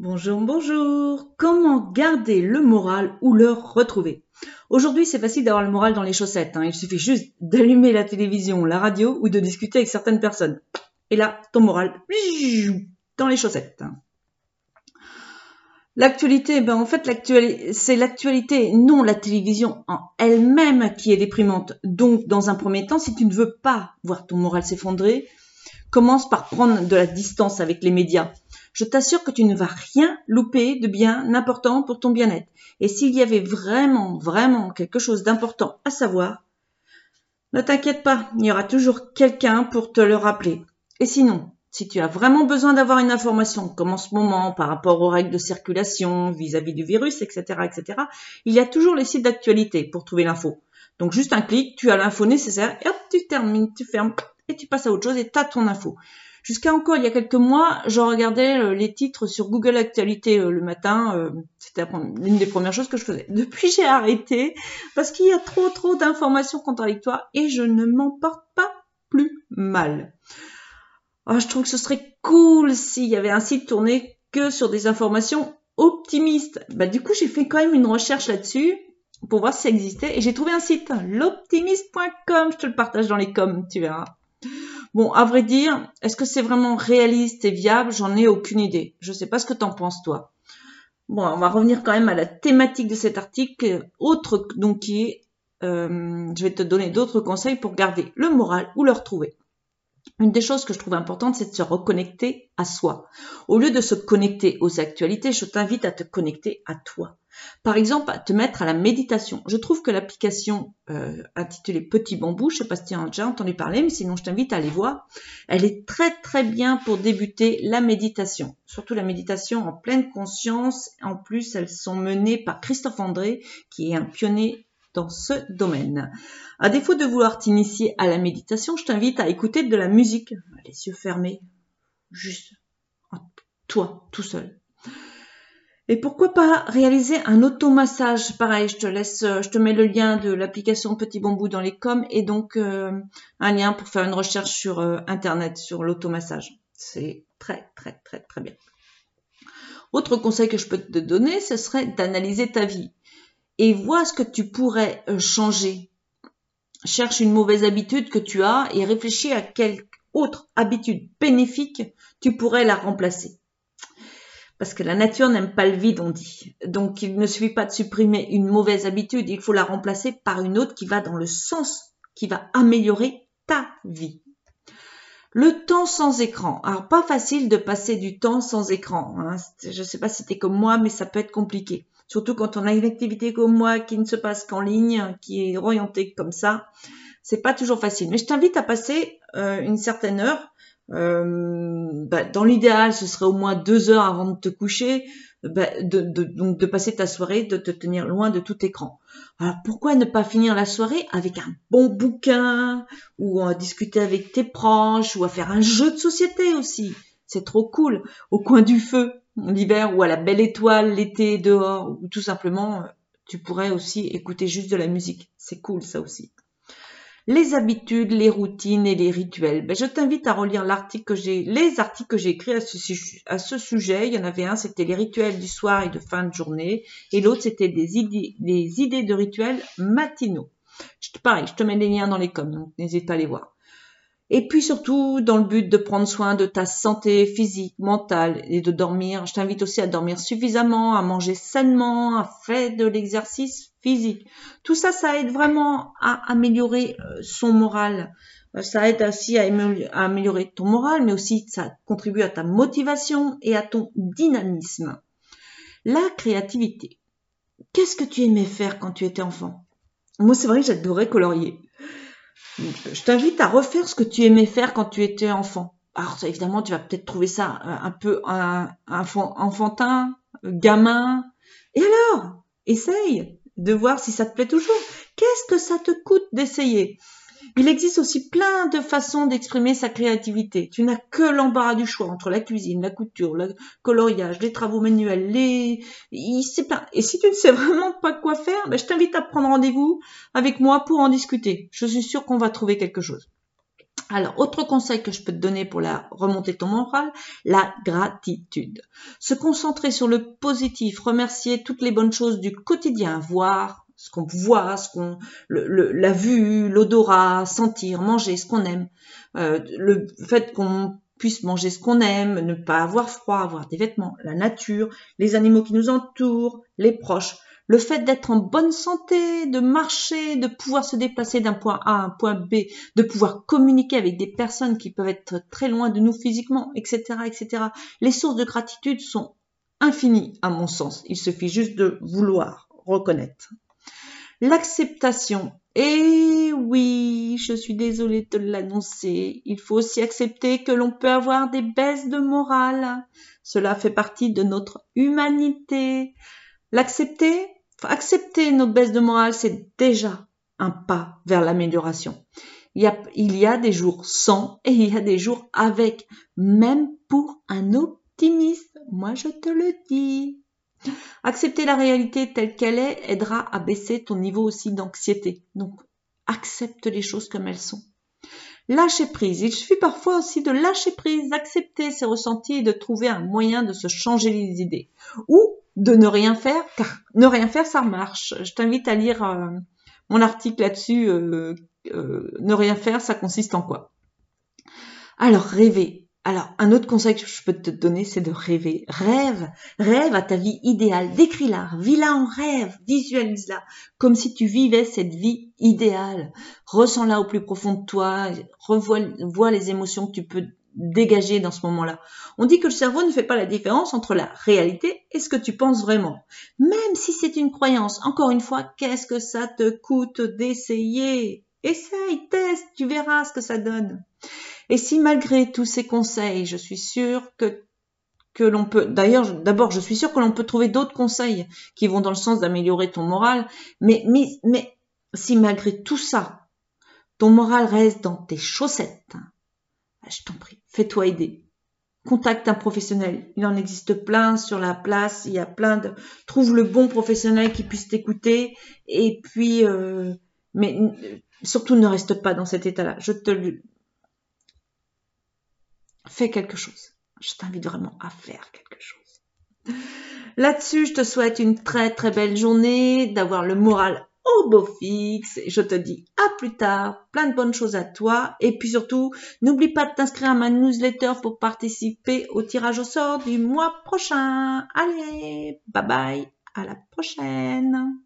Bonjour, bonjour. Comment garder le moral ou le retrouver? Aujourd'hui, c'est facile d'avoir le moral dans les chaussettes. Hein. Il suffit juste d'allumer la télévision, la radio ou de discuter avec certaines personnes. Et là, ton moral dans les chaussettes. L'actualité, ben en fait, c'est l'actualité, non la télévision en elle-même qui est déprimante. Donc, dans un premier temps, si tu ne veux pas voir ton moral s'effondrer, commence par prendre de la distance avec les médias je t'assure que tu ne vas rien louper de bien important pour ton bien-être. Et s'il y avait vraiment, vraiment quelque chose d'important à savoir, ne t'inquiète pas, il y aura toujours quelqu'un pour te le rappeler. Et sinon, si tu as vraiment besoin d'avoir une information, comme en ce moment par rapport aux règles de circulation vis-à-vis du virus, etc., etc., il y a toujours les sites d'actualité pour trouver l'info. Donc juste un clic, tu as l'info nécessaire, et hop, tu termines, tu fermes, et tu passes à autre chose et tu as ton info. Jusqu'à encore il y a quelques mois, je regardais euh, les titres sur Google Actualité euh, le matin. Euh, c'était l'une des premières choses que je faisais. Depuis, j'ai arrêté parce qu'il y a trop trop d'informations contradictoires et je ne m'en porte pas plus mal. Oh, je trouve que ce serait cool s'il y avait un site tourné que sur des informations optimistes. Bah, du coup, j'ai fait quand même une recherche là-dessus pour voir si ça existait et j'ai trouvé un site, l'optimiste.com. Je te le partage dans les coms, tu verras. Bon, à vrai dire, est-ce que c'est vraiment réaliste et viable? J'en ai aucune idée. Je ne sais pas ce que t'en penses toi. Bon, on va revenir quand même à la thématique de cet article, autre donc qui est, euh, je vais te donner d'autres conseils pour garder le moral ou le retrouver. Une des choses que je trouve importante, c'est de se reconnecter à soi. Au lieu de se connecter aux actualités, je t'invite à te connecter à toi. Par exemple, te mettre à la méditation. Je trouve que l'application euh, intitulée Petit Bambou, je sais pas si tu as déjà entendu parler, mais sinon je t'invite à aller voir. Elle est très très bien pour débuter la méditation. Surtout la méditation en pleine conscience. En plus, elles sont menées par Christophe André, qui est un pionnier dans ce domaine. À défaut de vouloir t'initier à la méditation, je t'invite à écouter de la musique, les yeux fermés, juste toi, tout seul. Et pourquoi pas réaliser un automassage? Pareil, je te laisse, je te mets le lien de l'application Petit Bambou dans les coms et donc euh, un lien pour faire une recherche sur euh, internet sur l'automassage. C'est très très très très bien. Autre conseil que je peux te donner, ce serait d'analyser ta vie et vois ce que tu pourrais euh, changer. Cherche une mauvaise habitude que tu as et réfléchis à quelle autre habitude bénéfique tu pourrais la remplacer. Parce que la nature n'aime pas le vide, on dit. Donc il ne suffit pas de supprimer une mauvaise habitude, il faut la remplacer par une autre qui va dans le sens qui va améliorer ta vie. Le temps sans écran. Alors pas facile de passer du temps sans écran. Hein. Je ne sais pas si c'était comme moi, mais ça peut être compliqué. Surtout quand on a une activité comme moi qui ne se passe qu'en ligne, qui est orientée comme ça, c'est pas toujours facile. Mais je t'invite à passer euh, une certaine heure. Euh, bah, dans l'idéal, ce serait au moins deux heures avant de te coucher, bah, de, donc de passer ta soirée, de te tenir loin de tout écran. Alors pourquoi ne pas finir la soirée avec un bon bouquin ou à discuter avec tes proches ou à faire un jeu de société aussi? C'est trop cool. Au coin du feu, l'hiver ou à la belle étoile l'été dehors ou tout simplement euh, tu pourrais aussi écouter juste de la musique. C'est cool ça aussi. Les habitudes, les routines et les rituels. Ben, je t'invite à relire l'article que j'ai, les articles que j'ai écrits à ce, sujet. Il y en avait un, c'était les rituels du soir et de fin de journée, et l'autre c'était des idées, des idées de rituels matinaux. Je te, pareil, je te mets les liens dans les coms, donc n'hésite pas à les voir. Et puis surtout, dans le but de prendre soin de ta santé physique, mentale et de dormir, je t'invite aussi à dormir suffisamment, à manger sainement, à faire de l'exercice physique. Tout ça, ça aide vraiment à améliorer euh, son moral. Euh, ça aide aussi à améliorer ton moral, mais aussi ça contribue à ta motivation et à ton dynamisme. La créativité. Qu'est-ce que tu aimais faire quand tu étais enfant? Moi, c'est vrai que j'adorais colorier. Je t'invite à refaire ce que tu aimais faire quand tu étais enfant. Alors évidemment, tu vas peut-être trouver ça euh, un peu enfantin, gamin. Et alors, essaye de voir si ça te plaît toujours. Qu'est-ce que ça te coûte d'essayer? Il existe aussi plein de façons d'exprimer sa créativité. Tu n'as que l'embarras du choix entre la cuisine, la couture, le coloriage, les travaux manuels, les... Et si tu ne sais vraiment pas quoi faire, ben je t'invite à prendre rendez-vous avec moi pour en discuter. Je suis sûre qu'on va trouver quelque chose. Alors, autre conseil que je peux te donner pour la remonter ton moral, la gratitude. Se concentrer sur le positif, remercier toutes les bonnes choses du quotidien, voir ce qu'on voit, ce qu'on, la vue, l'odorat, sentir, manger ce qu'on aime, euh, le fait qu'on puisse manger ce qu'on aime, ne pas avoir froid, avoir des vêtements, la nature, les animaux qui nous entourent, les proches, le fait d'être en bonne santé, de marcher, de pouvoir se déplacer d'un point A à un point B, de pouvoir communiquer avec des personnes qui peuvent être très loin de nous physiquement, etc., etc. Les sources de gratitude sont infinies à mon sens. Il suffit juste de vouloir reconnaître. L'acceptation. Et oui, je suis désolée de l'annoncer. Il faut aussi accepter que l'on peut avoir des baisses de morale. Cela fait partie de notre humanité. L'accepter, accepter nos baisses de morale, c'est déjà un pas vers l'amélioration. Il il y a des jours sans et il y a des jours avec, même pour un optimiste. Moi, je te le dis. Accepter la réalité telle qu'elle est aidera à baisser ton niveau aussi d'anxiété. Donc, accepte les choses comme elles sont. Lâcher prise. Il suffit parfois aussi de lâcher prise, d'accepter ses ressentis et de trouver un moyen de se changer les idées. Ou de ne rien faire, car ne rien faire, ça marche. Je t'invite à lire euh, mon article là-dessus. Euh, euh, ne rien faire, ça consiste en quoi? Alors, rêver. Alors, un autre conseil que je peux te donner, c'est de rêver. Rêve, rêve à ta vie idéale. Décris-la, vis-la en rêve, visualise-la, comme si tu vivais cette vie idéale. Ressens-la au plus profond de toi, revois vois les émotions que tu peux dégager dans ce moment-là. On dit que le cerveau ne fait pas la différence entre la réalité et ce que tu penses vraiment. Même si c'est une croyance, encore une fois, qu'est-ce que ça te coûte d'essayer? Essaye, teste, tu verras ce que ça donne. Et si malgré tous ces conseils, je suis sûre que que l'on peut, d'ailleurs, d'abord, je suis sûre que l'on peut trouver d'autres conseils qui vont dans le sens d'améliorer ton moral, mais, mais, si malgré tout ça, ton moral reste dans tes chaussettes, bah, je t'en prie, fais-toi aider. Contacte un professionnel. Il en existe plein sur la place. Il y a plein de. Trouve le bon professionnel qui puisse t'écouter. Et puis, euh, mais surtout ne reste pas dans cet état-là. Je te fais quelque chose. Je t'invite vraiment à faire quelque chose. Là-dessus, je te souhaite une très très belle journée, d'avoir le moral au beau fixe. Je te dis à plus tard, plein de bonnes choses à toi. Et puis surtout, n'oublie pas de t'inscrire à ma newsletter pour participer au tirage au sort du mois prochain. Allez, bye bye, à la prochaine.